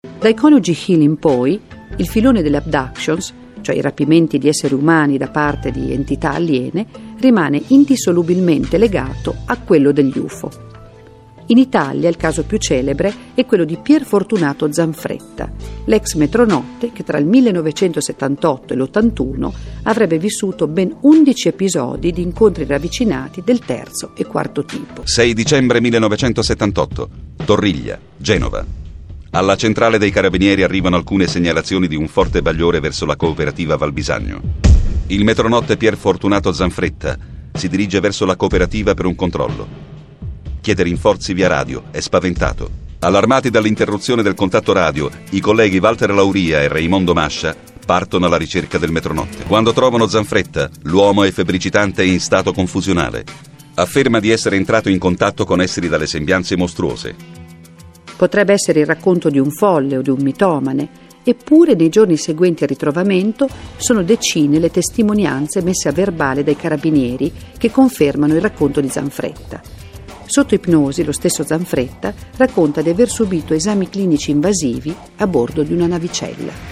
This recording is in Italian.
Dai coniugi Hill in poi, il filone delle abductions, cioè i rapimenti di esseri umani da parte di entità aliene, rimane indissolubilmente legato a quello degli UFO. In Italia il caso più celebre è quello di Pier Fortunato Zanfretta, l'ex metronotte che tra il 1978 e l'81 avrebbe vissuto ben 11 episodi di incontri ravvicinati del terzo e quarto tipo. 6 dicembre 1978, Torriglia, Genova. Alla centrale dei carabinieri arrivano alcune segnalazioni di un forte bagliore verso la cooperativa Valbisagno. Il metronotte Pier Fortunato Zanfretta si dirige verso la cooperativa per un controllo chiede rinforzi via radio, è spaventato. Allarmati dall'interruzione del contatto radio, i colleghi Walter Lauria e Raimondo Mascia partono alla ricerca del metronotte. Quando trovano Zanfretta, l'uomo è febbricitante e in stato confusionale. Afferma di essere entrato in contatto con esseri dalle sembianze mostruose. Potrebbe essere il racconto di un folle o di un mitomane, eppure nei giorni seguenti al ritrovamento sono decine le testimonianze messe a verbale dai carabinieri che confermano il racconto di Zanfretta. Sotto ipnosi, lo stesso Zanfretta racconta di aver subito esami clinici invasivi a bordo di una navicella.